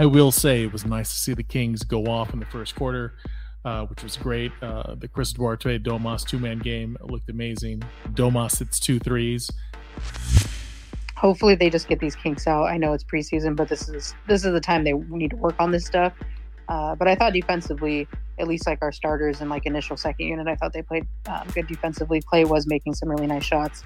I will say it was nice to see the Kings go off in the first quarter, uh, which was great. Uh, the Chris Duarte Domas two man game looked amazing. Domas hits two threes. Hopefully, they just get these kinks out. I know it's preseason, but this is this is the time they need to work on this stuff. Uh, but I thought defensively, at least like our starters and like initial second unit, I thought they played um, good defensively. Klay was making some really nice shots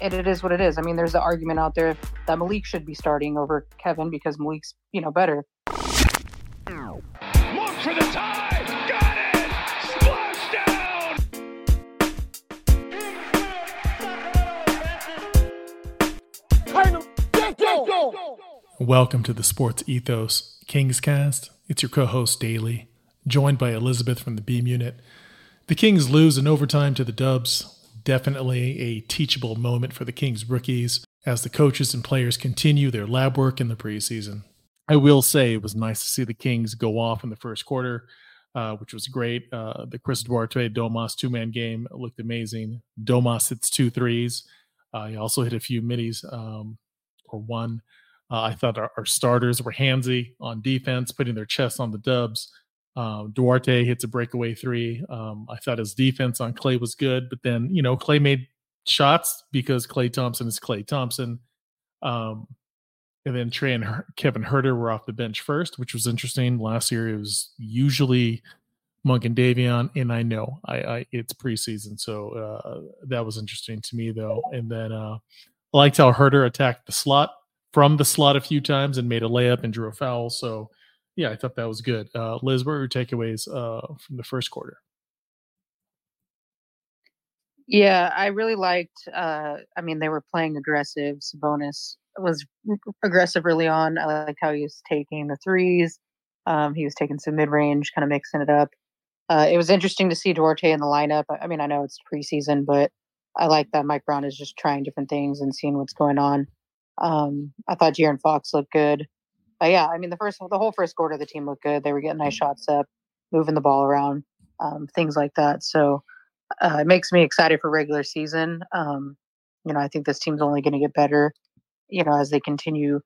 and it is what it is. I mean, there's the argument out there that Malik should be starting over Kevin because Malik's, you know, better. Look for the tie. Got it. Splash down. Welcome to the Sports Ethos Kings Cast. It's your co-host Daily, joined by Elizabeth from the Beam Unit. The Kings lose in overtime to the Dubs. Definitely a teachable moment for the Kings rookies as the coaches and players continue their lab work in the preseason. I will say it was nice to see the Kings go off in the first quarter, uh, which was great. Uh, the Chris Duarte Domas two man game looked amazing. Domas hits two threes. Uh, he also hit a few middies um, or one. Uh, I thought our, our, starters were handsy on defense, putting their chest on the dubs. Um, Duarte hits a breakaway three. Um, I thought his defense on Klay was good, but then you know Klay made shots because Klay Thompson is Klay Thompson. Um, and then Trey and Her- Kevin Huerter were off the bench first, which was interesting. Last year it was usually Monk and Davion, and I know I, I it's preseason, so uh, that was interesting to me though. And then uh, I liked how Huerter attacked the slot from the slot a few times and made a layup and drew a foul. So yeah, I thought that was good. Uh, Liz, what were your takeaways uh, from the first quarter? Yeah, I really liked. Uh, I mean, they were playing aggressive. Sabonis was aggressive early on. I like how he was taking the threes. Um, he was taking some mid range, kind of mixing it up. Uh, it was interesting to see Duarte in the lineup. I mean, I know it's preseason, but I like that Mike Brown is just trying different things and seeing what's going on. Um, I thought De'Aaron Fox looked good. But yeah, I mean, the first, the whole first quarter, the team looked good. They were getting nice shots up, moving the ball around, um, things like that. So uh, it makes me excited for regular season. Um, you know, I think this team's only going to get better, you know, as they continue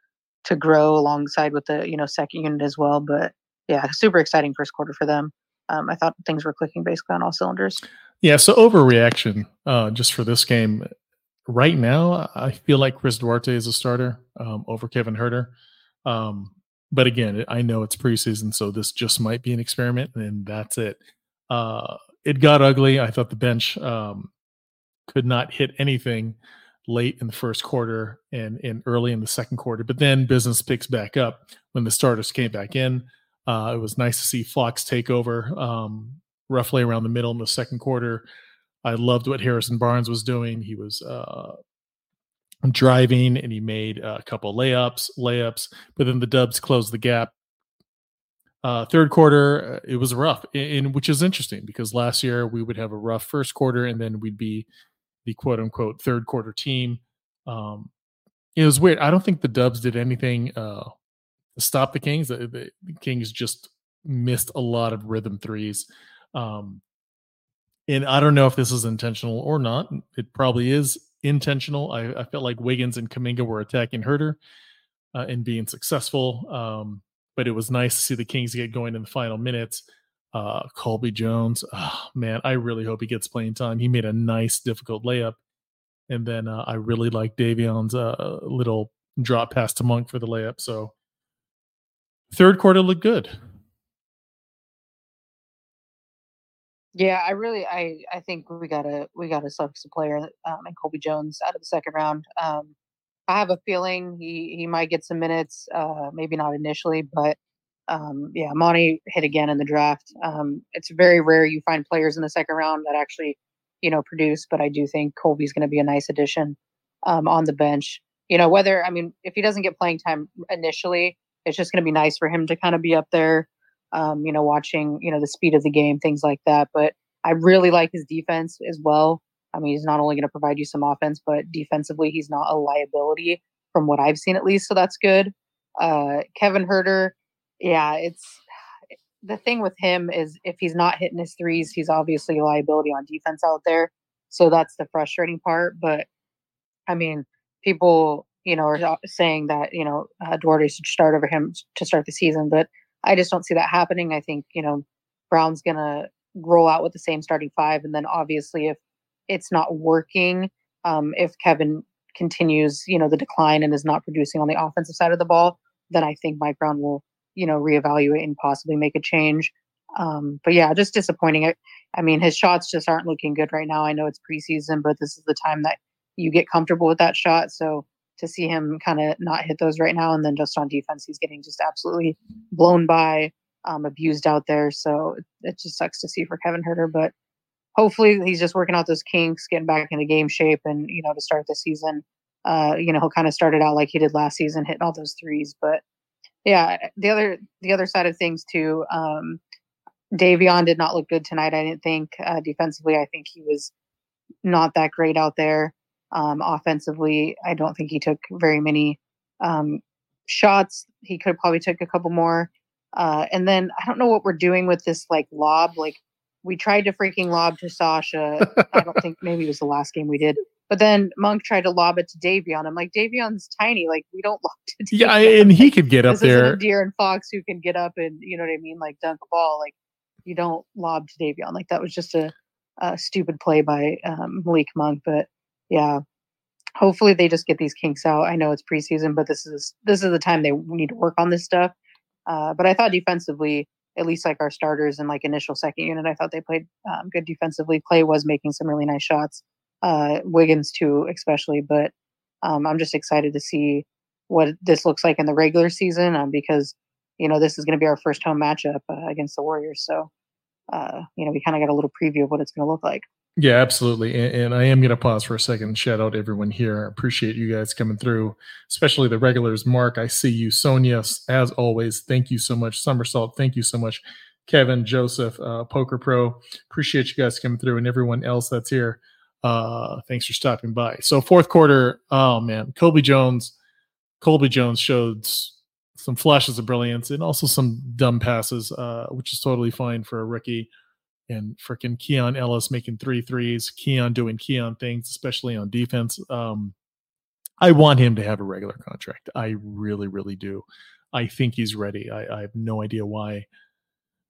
to grow alongside with the, you know, second unit as well. But yeah, super exciting first quarter for them. Um, I thought things were clicking basically on all cylinders. Yeah. So overreaction, uh, just for this game, right now, I feel like Chris Duarte is a starter um, over Kevin Huerter. Um, but again, I know it's preseason, so this just might be an experiment, and that's it. Uh, it got ugly. I thought the bench um, could not hit anything late in the first quarter and, and early in the second quarter, but then business picks back up when the starters came back in. Uh, it was nice to see Fox take over um, roughly around the middle in the second quarter. I loved what Harrison Barnes was doing. He was uh, driving and he made a couple layups, layups, but then the Dubs closed the gap. Uh, third quarter, uh, it was rough, and which is interesting because last year we would have a rough first quarter and then we'd be the quote unquote third quarter team. Um, it was weird. I don't think the Dubs did anything uh, to stop the Kings. The, the, Kings just missed a lot of rhythm threes. Um, and I don't know if this is intentional or not. It probably is intentional. I, I felt like Wiggins and Kuminga were attacking Huerter uh, and being successful. Um, but it was nice to see the Kings get going in the final minutes. Uh, Colby Jones, oh, man, I really hope he gets playing time. He made a nice, difficult layup. And then uh, I really like Davion's uh, little drop pass to Monk for the layup. So third quarter looked good. Yeah, I really, I, I think we gotta, we gotta select a player, um, and Colby Jones out of the second round. Um, I have a feeling he, he might get some minutes, uh, maybe not initially, but um, yeah, Monte hit again in the draft. Um, it's very rare you find players in the second round that actually, you know, produce. But I do think Colby's going to be a nice addition um, on the bench. You know, whether I mean, if he doesn't get playing time initially, it's just going to be nice for him to kind of be up there, um, you know, watching, you know, the speed of the game, things like that. But I really like his defense as well. I mean, he's not only going to provide you some offense, but defensively, he's not a liability from what I've seen at least. So that's good. Uh, Kevin Huerter, yeah, it's the thing with him is if he's not hitting his threes, he's obviously a liability on defense out there. So that's the frustrating part. But I mean, people, you know, are saying that, you know, uh, Duarte should start over him to start the season. But I just don't see that happening. I think, you know, Brown's going to roll out with the same starting five. And then obviously, if it's not working, um, if Kevin continues, you know, the decline and is not producing on the offensive side of the ball, then I think Mike Brown will, you know, reevaluate and possibly make a change. Um, but yeah, just disappointing. I, I mean, his shots just aren't looking good right now. I know it's preseason, but this is the time that you get comfortable with that shot. So to see him kind of not hit those right now, and then just on defense, he's getting just absolutely blown by, um, abused out there. So it, it just sucks to see for Kevin Huerter, but hopefully he's just working out those kinks, getting back into game shape, and you know to start the season. Uh, you know he'll kind of start it out like he did last season, hitting all those threes. But yeah, the other the other side of things too. Um, Davion did not look good tonight. I didn't think uh, defensively. I think he was not that great out there. Um, offensively, I don't think he took very many um, shots. He could have probably took a couple more. Uh, and then I don't know what we're doing with this like lob. Like we tried to freaking lob to Sasha. I don't think maybe it was the last game we did. But then Monk tried to lob it to Davion. I'm like, Davion's tiny. Like we don't lob to Davion. Yeah, and he could get up this there. Isn't De'Aaron Fox who can get up and you know what I mean, like dunk a ball. Like you don't lob to Davion. Like that was just a, a stupid play by um, Malik Monk. But yeah, hopefully they just get these kinks out. I know it's preseason, but this is this is the time they need to work on this stuff. Uh, but I thought defensively, at least like our starters and like initial second unit, I thought they played um, good defensively. Klay was making some really nice shots. Uh, Wiggins too, especially. But um, I'm just excited to see what this looks like in the regular season um, because you know this is going to be our first home matchup uh, against the Warriors. So uh, you know we kind of got a little preview of what it's going to look like. Yeah, absolutely. And, and I am going to pause for a second. Shout out everyone here. I appreciate you guys coming through, especially the regulars. Mark, I see you. Sonia, as always, thank you so much. Somersault, thank you so much. Kevin, Joseph, uh, Poker Pro, appreciate you guys coming through, and everyone else that's here. Uh, thanks for stopping by. So fourth quarter, oh man, Colby Jones, Colby Jones showed some flashes of brilliance and also some dumb passes, uh, which is totally fine for a rookie and freaking Keon Ellis making three threes, Keon doing Keon things, especially on defense. Um, I want him to have a regular contract. I really, really do. I think he's ready. I, I have no idea why,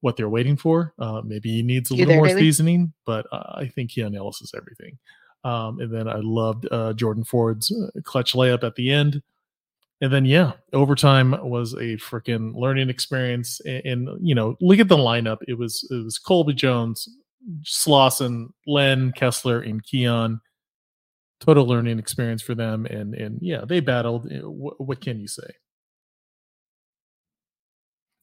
what they're waiting for. Uh, maybe he needs a little more seasoning, but uh, I think Keon Ellis is everything. Um, and then I loved uh, Jordan Ford's uh, clutch layup at the end. And then yeah, overtime was a freaking learning experience. And, and you know, look at the lineup. It was it was Colby Jones, Slawson, Len Kessler, and Keon. Total learning experience for them. And and yeah, they battled. Eh, what, what can you say?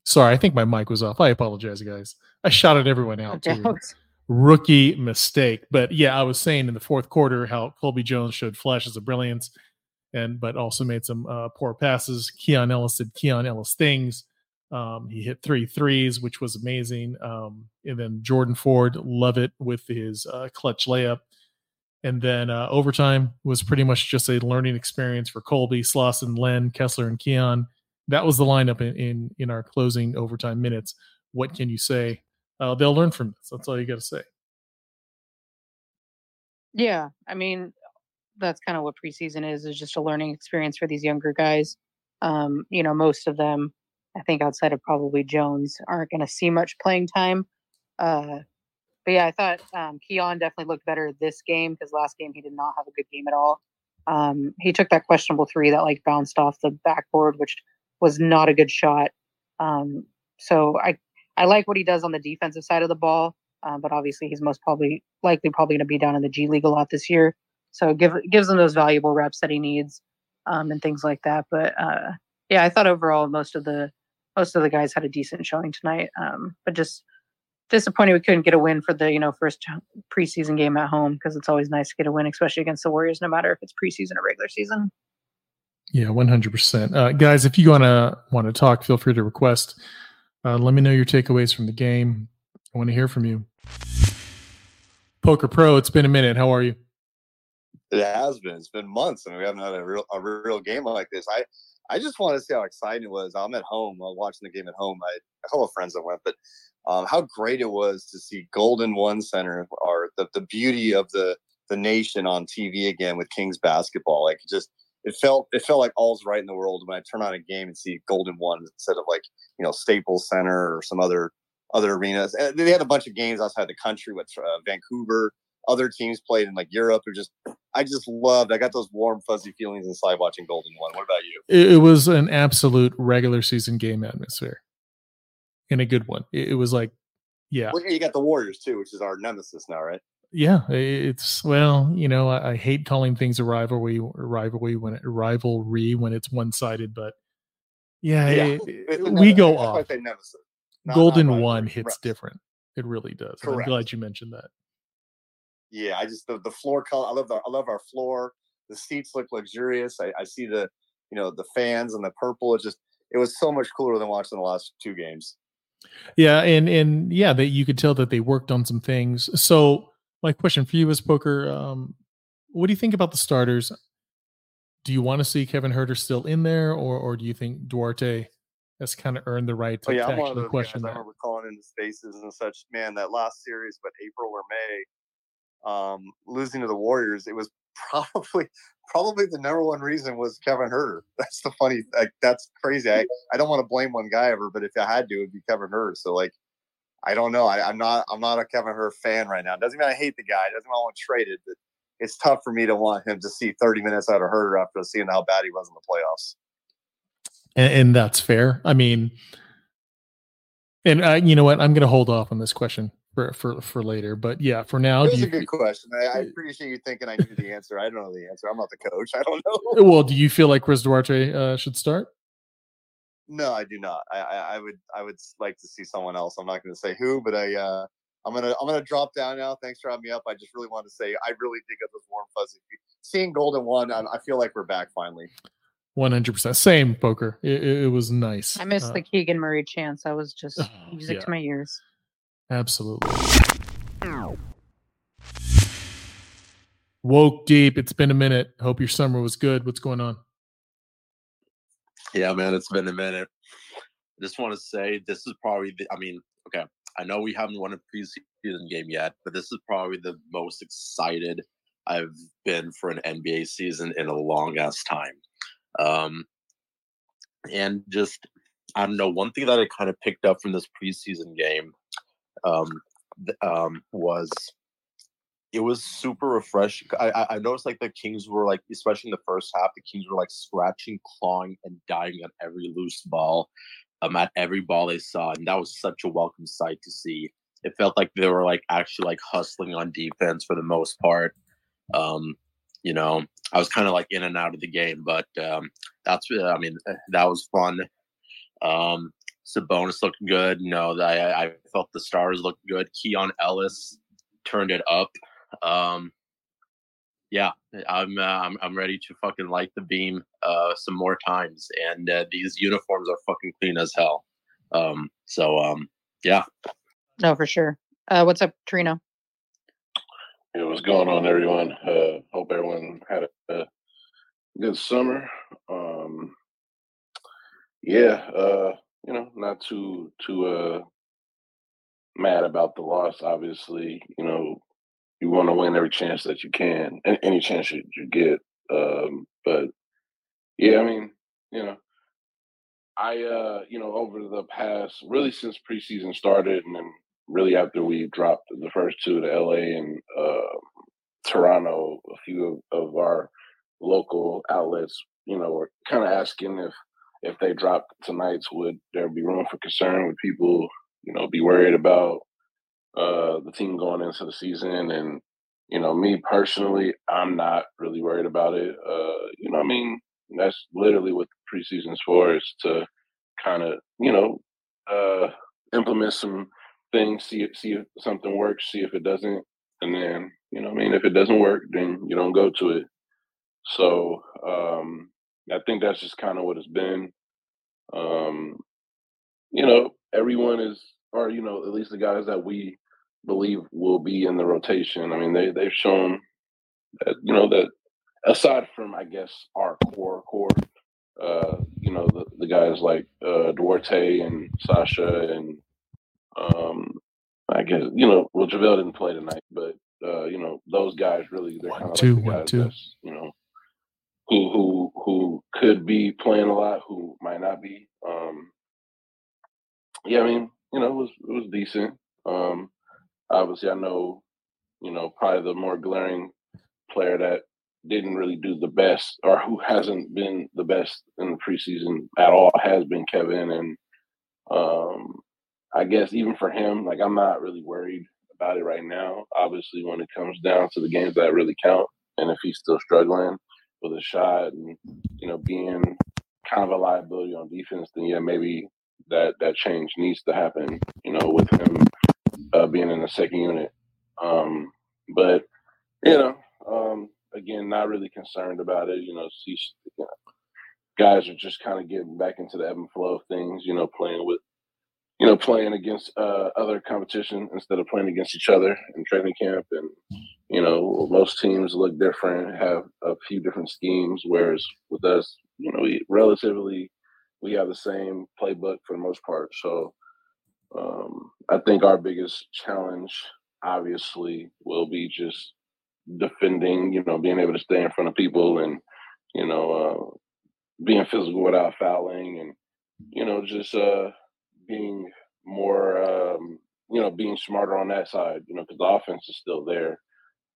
Sorry, I think my mic was off. I apologize, guys. I shouted everyone out. too rookie mistake. But yeah, I was saying in the fourth quarter how Colby Jones showed flashes of brilliance, and but also made some uh, poor passes. Keon Ellis did Keon Ellis things. Um, he hit three threes, which was amazing. Um, and then Jordan Ford, love it with his uh, clutch layup. And then uh, overtime was pretty much just a learning experience for Colby, Slawson, Len, Kessler, and Keon. That was the lineup in in, in our closing overtime minutes. What can you say? Uh, they'll learn from this. That's all you got to say. Yeah, I mean, that's kind of what preseason is, is just a learning experience for these younger guys. Um, you know, most of them, I think outside of probably Jones, aren't going to see much playing time. Uh, but yeah, I thought um, Keon definitely looked better this game because last game he did not have a good game at all. Um, he took that questionable three that like bounced off the backboard, which was not a good shot. Um, so I I like what he does on the defensive side of the ball, uh, but obviously he's most probably likely probably going to be down in the G League a lot this year. So give, gives him those valuable reps that he needs um, and things like that. But uh, yeah, I thought overall most of the most of the guys had a decent showing tonight. Um, but just disappointed we couldn't get a win for the you know first preseason game at home because it's always nice to get a win, especially against the Warriors, no matter if it's preseason or regular season. Yeah, one hundred percent. Uh, guys, if you wanna want to talk, feel free to request. Uh, let me know your takeaways from the game. I want to hear from you. Poker Pro, it's been a minute. How are you? It has been. It's been months, and we haven't had a real a real game like this. I I just want to see how exciting it was. I'm at home, I'm watching the game at home. I a couple of friends that went, but um, how great it was to see Golden One Center or the, the beauty of the the nation on TV again with Kings basketball. Like just it felt it felt like all's right in the world when I turn on a game and see Golden One instead of like you know Staples Center or some other other arenas. They had a bunch of games outside the country with uh, Vancouver. Other teams played in like Europe. Or just I just loved. I got those warm fuzzy feelings inside watching Golden One. What about you? It, it was an absolute regular season game atmosphere, and a good one. It, it was like, yeah. Well, you got the Warriors too, which is our nemesis now, right? Yeah, it's well, you know, I, I hate calling things a rivalry, rivalry when it, rivalry when it's one sided, but yeah, Yeah. it- we go That's why I off. nemesis. not- Golden not. One hits Right. different. It really does. I'm glad you mentioned that. Yeah, I just the, the floor color. I love the I love our floor. The seats look luxurious. I, I see the you know the fans and the purple. It just it was so much cooler than watching the last two games. Yeah, and and yeah, that you could tell that they worked on some things. So my question for you is poker. Um, what do you think about the starters? Do you want to see Kevin Huerter still in there, or or do you think Duarte has kind of earned the right to, Oh yeah, I'm one of actually those question guys. I remember calling into spaces and such. Man, that last series, but April or May, um, losing to the Warriors, it was probably probably the number one reason was Kevin Huerter. That's the funny. Like that's crazy. I, I don't want to blame one guy ever, but if I had to, it'd be Kevin Huerter. So like, I don't know. I, I'm not I'm not a Kevin Huerter fan right now. Doesn't mean I hate the guy. Doesn't mean I want to trade it. But it's tough for me to want him to see 30 minutes out of Huerter after seeing how bad he was in the playoffs. and, and that's fair. I mean, and uh, you know what? I'm going to hold off on this question for for for later. But yeah, for now, It do was you a good fe- question. I, I uh, appreciate you thinking I knew the answer. I don't know the answer. I'm not the coach. I don't know. well, do you feel like Chris Duarte uh, should start? No, I do not. I, I, I would I would like to see someone else. I'm not going to say who, but I uh, I'm gonna I'm gonna drop down now. Thanks for having me up. I just really want to say I really dig up those warm fuzzy. fe- Seeing Golden One, I, I feel like we're back finally. One hundred percent. Same poker. It, it, it was nice. I missed Uh, the Keegan Murray chance. That was just Oh, music yeah. to my ears. Absolutely. Woke deep. It's been a minute. Hope your summer was good. What's going on? Yeah, man, it's been a minute. I just want to say this is probably the, I mean, okay, I know we haven't won a preseason game yet, but this is probably the most excited I've been for an NBA season in a long ass time. Um, and just, I don't know, one thing that I kind of picked up from this preseason game um, um, was it was super refreshing. I, I noticed like the Kings were like, especially in the first half, the Kings were like scratching, clawing, and diving at every loose ball, um, at every ball they saw, and that was such a welcome sight to see. It felt like they were like actually like hustling on defense for the most part. Um, you know, I was kind of like in and out of the game, but um, that's uh, I mean eh, that was fun. Um, Sabonis looked good. No, I I felt the stars looked good. Keon Ellis turned it up. Um, yeah, I'm uh, I'm I'm ready to fucking light the beam uh some more times, and uh, these uniforms are fucking clean as hell. Um, so um, yeah, No, for sure. Uh, what's up, Trino? Hey, what's going on, everyone? Uh, hope everyone had a, a good summer. Um, yeah, uh, you know, not too too uh, mad about the loss. Obviously, you know, you want to win every chance that you can, any chance you, you get. Um, but yeah, I mean, you know, I uh, you know, over the past really since preseason started, and then really after we dropped the first two to LA and uh, Toronto, a few of, of our local outlets, you know, were kind of asking if if they dropped tonight's, would there be room for concern? Would people, you know, be worried about uh, the team going into the season? And you know, me personally, I'm not really worried about it. Uh, you know, I mean, that's literally what the preseason's for is to kind of, you know, uh, implement some things, see if, see if something works, see if it doesn't, and then you know, I mean, if it doesn't work, then you don't go to it. So, um, I think that's just kind of what it's been. Um, you know, everyone is, or you know, at least the guys that we believe will be in the rotation. I mean, they they've shown that you know that aside from I guess our core core, uh, you know, the, the guys like uh, Duarte and Sasha and um, I guess you know, well, JaVale didn't play tonight, but uh, you know, those guys really they're kind of two, like the one, guys two. that's you know who who who could be playing a lot, who might not be. Um, yeah, I mean, you know, it was it was decent. Um, obviously, I know, you know, probably the more glaring player that didn't really do the best or who hasn't been the best in the preseason at all has been Kevin. And um, I guess even for him, like I'm not really worried about it right now. Obviously, when it comes down to the games that really count, and if he's still struggling with a shot and you know being kind of a liability on defense, then yeah, maybe that that change needs to happen. You know, with him uh, being in the second unit. Um, but you know, um, again, not really concerned about it. You know, see, you know, guys are just kind of getting back into the ebb and flow of things. You know, playing with, you know, playing against uh, other competition instead of playing against each other in training camp. And you know, most teams look different, have a few different schemes. Whereas with us, you know, we relatively we have the same playbook for the most part. So um, I think our biggest challenge, obviously, will be just defending. You know, being able to stay in front of people and you know uh, being physical without fouling, and you know just uh, being more um, you know being smarter on that side. You know, because the offense is still there.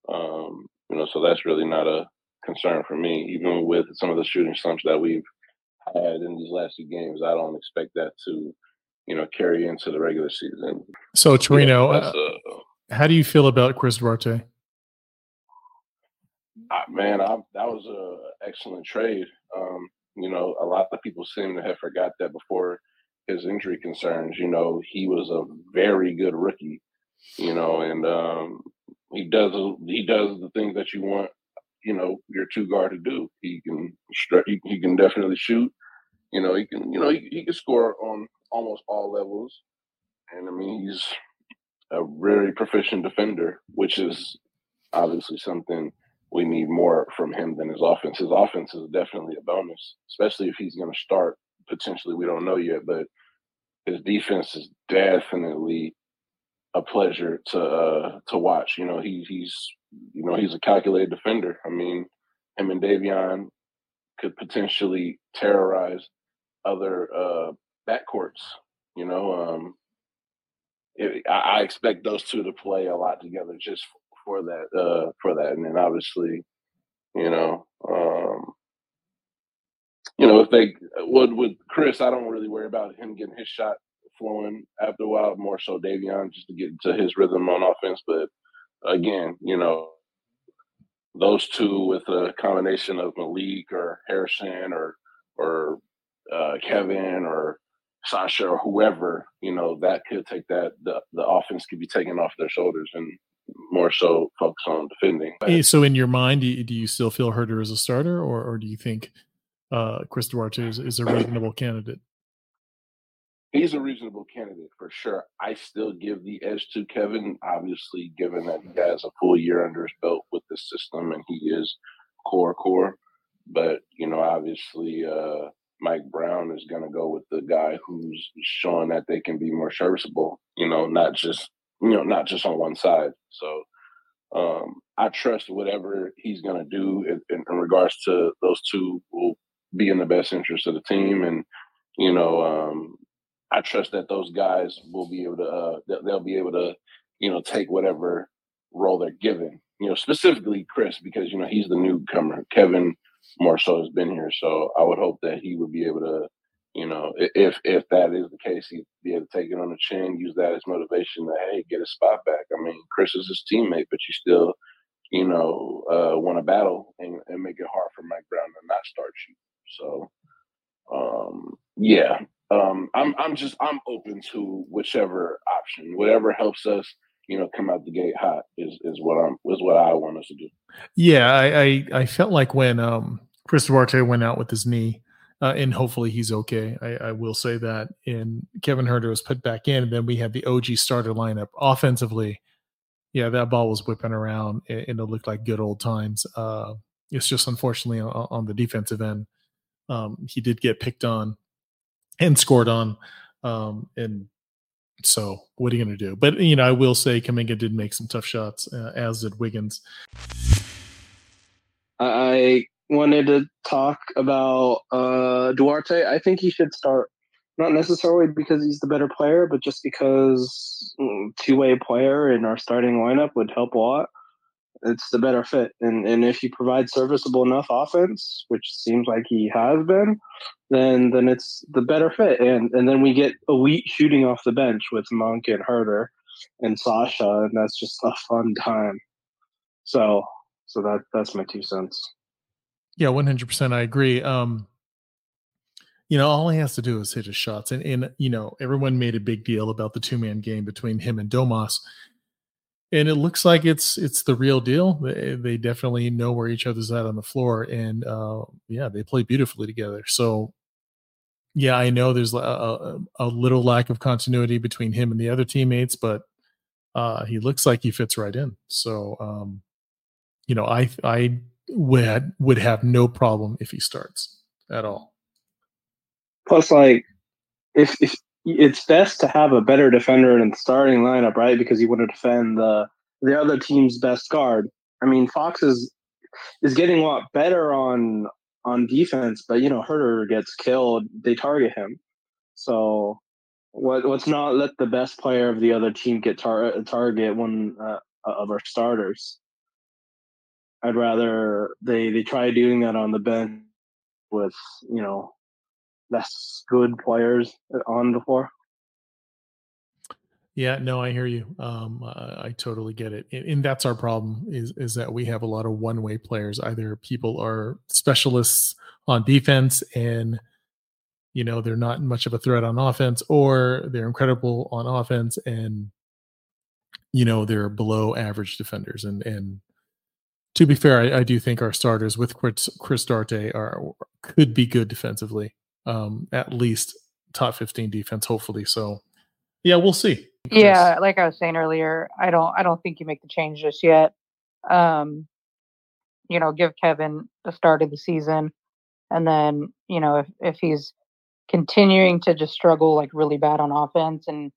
Um, you know, so that's really not a concern for me, even with some of the shooting slumps that we've had in these last few games. I don't expect that to, you know, carry into the regular season. So Torino, Yeah, uh, how do you feel about Chris Duarte? I- man, I, that was a excellent trade. Um, you know, a lot of people seem to have forgot that before his injury concerns. You know, he was a very good rookie. You know, and um, he does he does the things that you want. You know, your two guard to do. He can he, he can definitely shoot. You know, he can you know he, he can score on almost all levels. And I mean, he's a very proficient defender, which is obviously something we need more from him than his offense. His offense is definitely a bonus, especially if he's going to start. Potentially, we don't know yet, but his defense is definitely a pleasure to uh, to watch. You know, he, he's you know he's a calculated defender. I mean, him and Davion could potentially terrorize other uh, backcourts. You know, um, it, I, I expect those two to play a lot together just for that uh for that and then obviously you know um you know if they would with chris i don't really worry about him getting his shot flowing after a while more so davion just to get to his rhythm on offense but again you know those two with a combination of malik or harrison or or uh, kevin or sasha or whoever you know that could take that the, the offense could be taken off their shoulders and more so focus on defending. So in your mind, do you, do you still feel Huerter as a starter, or, or do you think uh, Chris Duarte is, is a reasonable candidate? He's a reasonable candidate for sure. I still give the edge to Kevin, obviously, given that he has a full year under his belt with the system and he is core core. But you know, obviously, uh, Mike Brown is going to go with the guy who's showing that they can be more serviceable. You know, not just you know not just on one side. So um, I trust whatever he's going to do in, in, in regards to those two will be in the best interest of the team, and you know, um, I trust that those guys will be able to uh, they'll, be able to you know take whatever role they're given. You know, specifically Chris because you know he's the newcomer. Kevin more so has been here, so I would hope that he would be able to. You know, if if that is the case, he'd be able to take it on the chin, use that as motivation to hey, get a spot back. I mean, Chris is his teammate, but you still, you know, uh, want to battle and, and make it hard for Mike Brown to not start you. So, um, yeah, um, I'm I'm just I'm open to whichever option, whatever helps us, you know, come out the gate hot is is what I'm is what I want us to do. Yeah, I, I I felt like when um, Chris Duarte went out with his knee, uh, and hopefully he's okay. I, I, will say that. And Kevin Huerter was put back in, and then we had the OG starter lineup offensively. Yeah, that ball was whipping around, and, and it looked like good old times. Uh, it's just unfortunately on, on the defensive end, um, he did get picked on and scored on, um, and so what are you going to do? But you know, I will say Kuminga did make some tough shots, uh, as did Wiggins. I wanted to talk about uh, Duarte. I think he should start, not necessarily because he's the better player, but just because mm, two way player in our starting lineup would help a lot. It's the better fit, and and if you provide serviceable enough offense, which seems like he has been, then then it's the better fit, and and then we get elite shooting off the bench with Monk and Huerter and Sasha, and that's just a fun time. So so that that's my two cents. Yeah, one hundred percent. I agree. Um, you know, all he has to do is hit his shots, and and you know, everyone made a big deal about the two man game between him and Domas, and it looks like it's it's the real deal. They, they definitely know where each other's at on the floor, and uh, yeah, they play beautifully together. So, yeah, I know there's a, a, a little lack of continuity between him and the other teammates, but uh, he looks like he fits right in. So, um, you know, I I would would have no problem if he starts at all. Plus, like, if if it's best to have a better defender in the starting lineup, right? Because you want to defend the the other team's best guard. I mean, Fox is is getting a lot better on on defense, but you know, Huerter gets killed, they target him. So, what what's not let the best player of the other team get tar- target one uh, of our starters? I'd rather they they try doing that on the bench with you know less good players on the floor. Yeah, no, I hear you. Um, I, I totally get it, and, and, that's our problem is is that we have a lot of one way players. Either people are specialists on defense and you know they're not much of a threat on offense, or they're incredible on offense and you know they're below average defenders. And and to be fair, I, I, do think our starters with Chris, Chris Duarte are could be good defensively, um, at least top fifteen defense, hopefully. So, yeah, we'll see. Yeah, like I was saying earlier, I don't, I don't think you make the change just yet. Um, you know, give Kevin the start of the season, and then you know if if he's continuing to just struggle like really bad on offense and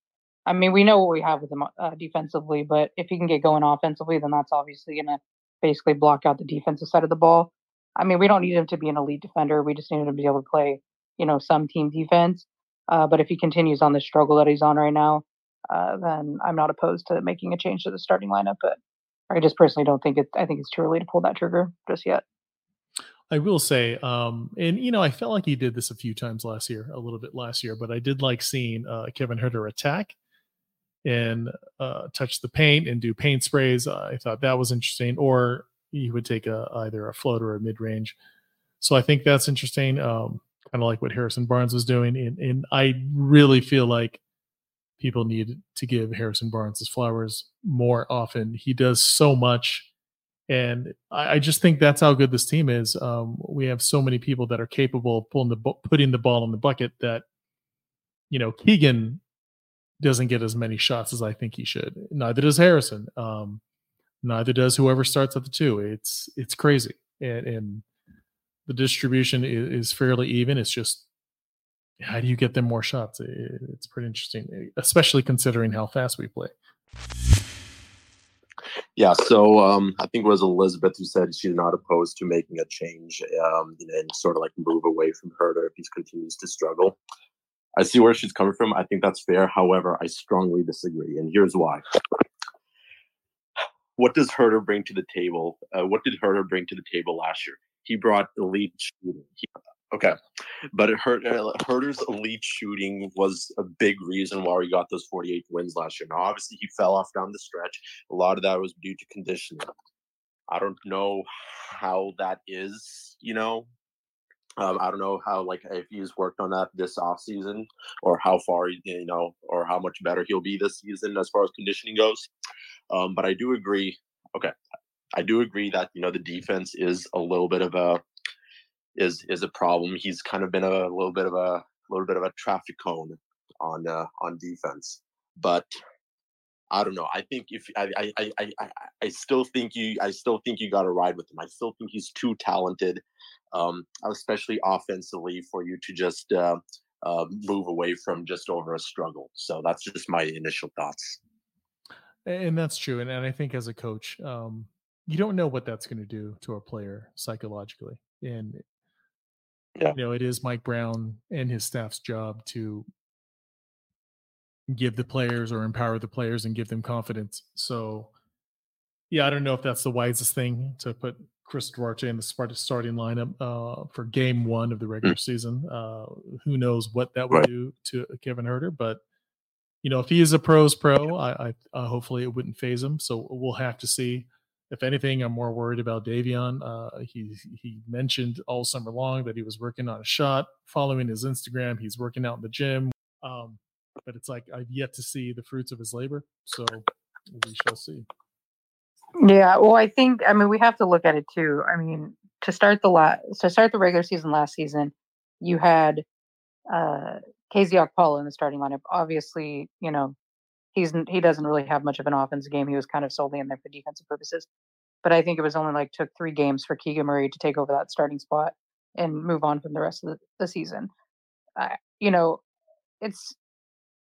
I mean, we know what we have with him uh, defensively, but if he can get going offensively, then that's obviously going to basically block out the defensive side of the ball. I mean, we don't need him to be an elite defender. We just need him to be able to play, you know, some team defense. Uh, but if he continues on the struggle that he's on right now, uh, then I'm not opposed to making a change to the starting lineup. But I just personally don't think it. I think it's too early to pull that trigger just yet. I will say, um, and you know, I felt like he did this a few times last year, a little bit last year, but I did like seeing uh, Kevin Huerter attack and uh, touch the paint and do paint sprays. I thought that was interesting. Or he would take a either a float or a mid range. So I think that's interesting. Um, kind of like what Harrison Barnes was doing, and, and I really feel like people need to give Harrison Barnes his flowers more often. He does so much. And I, I just think that's how good this team is. Um, we have so many people that are capable of pulling the putting the ball in the bucket that, you know, Keegan doesn't get as many shots as I think he should. Neither does Harrison. Um, neither does whoever starts at the two. It's it's crazy, and, and the distribution is, is, fairly even. It's just how do you get them more shots? It, it's pretty interesting, especially considering how fast we play. Yeah, so um, I think it was Elizabeth who said she's not opposed to making a change um, and sort of like move away from Huerter if he continues to struggle. I see where she's coming from. I think that's fair. However, I strongly disagree, and here's why. What does Huerter bring to the table? Uh, what did Huerter bring to the table last year? He brought elite shooting. Okay, but it hurt, uh, Huerter's elite shooting was a big reason why we got those 48 wins last year. Now, obviously, he fell off down the stretch. A lot of that was due to conditioning. I don't know how that is, you know, um, I don't know how like if he's worked on that this off season or how far you know or how much better he'll be this season as far as conditioning goes. Um, but I do agree. Okay, I do agree that you know the defense is a little bit of a is is a problem. He's kind of been a little bit of a little bit of a traffic cone on uh, on defense. But I don't know. I think if I I, I I I still think you I still think you got to ride with him. I still think he's too talented, um, especially offensively, for you to just uh, uh, move away from just over a struggle. So that's just my initial thoughts. And that's true. And, and I think as a coach, um, you don't know what that's going to do to a player psychologically. And yeah. you know, it is Mike Brown and his staff's job to give the players or empower the players and give them confidence. So, yeah, I don't know if that's the wisest thing to put Chris Duarte in the starting lineup uh, for game one of the regular season. Uh, who knows what that would right. do to Kevin Huerter, but you know, if he is a pros pro, I, I uh, hopefully it wouldn't phase him. So we'll have to see. If anything, I'm more worried about Davion. Uh, he he mentioned all summer long that he was working on a shot. Following his Instagram, he's working out in the gym. Um, but it's like I've yet to see the fruits of his labor. So we shall see. Yeah, well, I think I mean we have to look at it too. I mean, to start the last to start the regular season last season, you had uh KZ Okpala in the starting lineup. Obviously, you know, he's he doesn't really have much of an offense game. He was kind of solely in there for defensive purposes. But I think it was only like took three games for Keegan Murray to take over that starting spot and move on from the rest of the, the season. Uh, you know, it's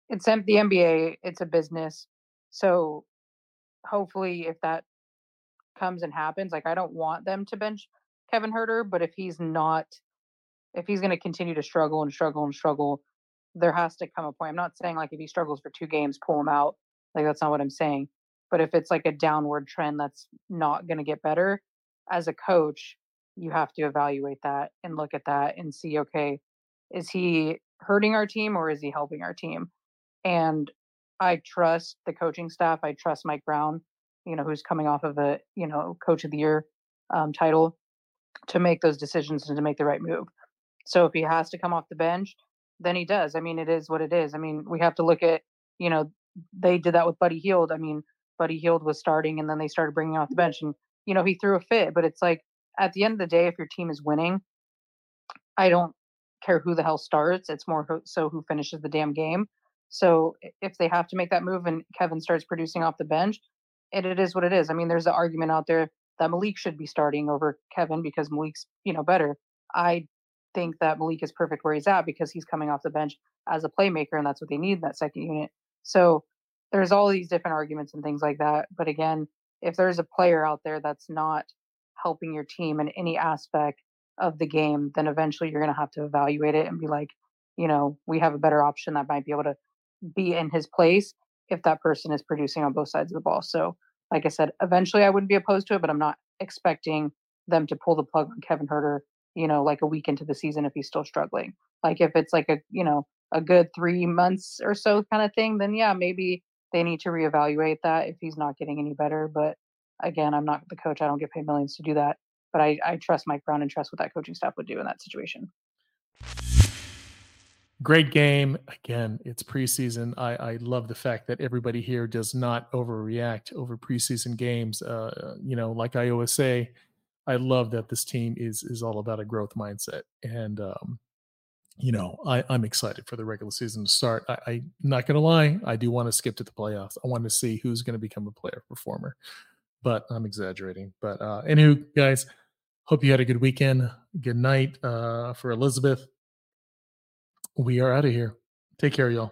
it's the NBA. It's a business, so hopefully, if that comes and happens, like I don't want them to bench Kevin Huerter, but if he's not, if he's going to continue to struggle and struggle and struggle, there has to come a point. I'm not saying like if he struggles for two games, pull him out. Like that's not what I'm saying. But if it's like a downward trend that's not going to get better, as a coach, you have to evaluate that and look at that and see okay, is he hurting our team or is he helping our team? And I trust the coaching staff. I trust Mike Brown, you know, who's coming off of a, you know, coach of the year um, title to make those decisions and to make the right move. So if he has to come off the bench, then he does. I mean, it is what it is. I mean, we have to look at, you know, they did that with Buddy Hield. I mean, Buddy Hield was starting and then they started bringing off the mm-hmm. bench and, you know, he threw a fit. But it's like at the end of the day, if your team is winning, I don't care who the hell starts. It's more so who finishes the damn game. So if they have to make that move and Kevin starts producing off the bench, it, it is what it is. I mean, there's an argument out there that Malik should be starting over Kevin because Malik's, you know, better. I think that Malik is perfect where he's at because he's coming off the bench as a playmaker, and that's what they need in that second unit. So there's all these different arguments and things like that. But again, if there's a player out there that's not helping your team in any aspect of the game, then eventually you're going to have to evaluate it and be like, you know, we have a better option that might be able to be in his place if that person is producing on both sides of the ball. So, like I said, eventually I wouldn't be opposed to it, but I'm not expecting them to pull the plug on Kevin Huerter you know, like a week into the season if he's still struggling. Like if it's like a, you know, a good three months or so kind of thing, then yeah, maybe they need to reevaluate that if he's not getting any better. But again, I'm not the coach. I don't get paid millions to do that. But I, I trust Mike Brown and trust what that coaching staff would do in that situation. Great game. Again, it's preseason. I, I love the fact that everybody here does not overreact over preseason games. Uh, you know, like I always say, I love that this team is is all about a growth mindset, and um, you know I, I'm excited for the regular season to start. I, I'm not going to lie, I do want to skip to the playoffs. I want to see who's going to become a player performer, but I'm exaggerating. But uh, anywho, guys, hope you had a good weekend. Good night uh, for Elizabeth. We are out of here. Take care, y'all.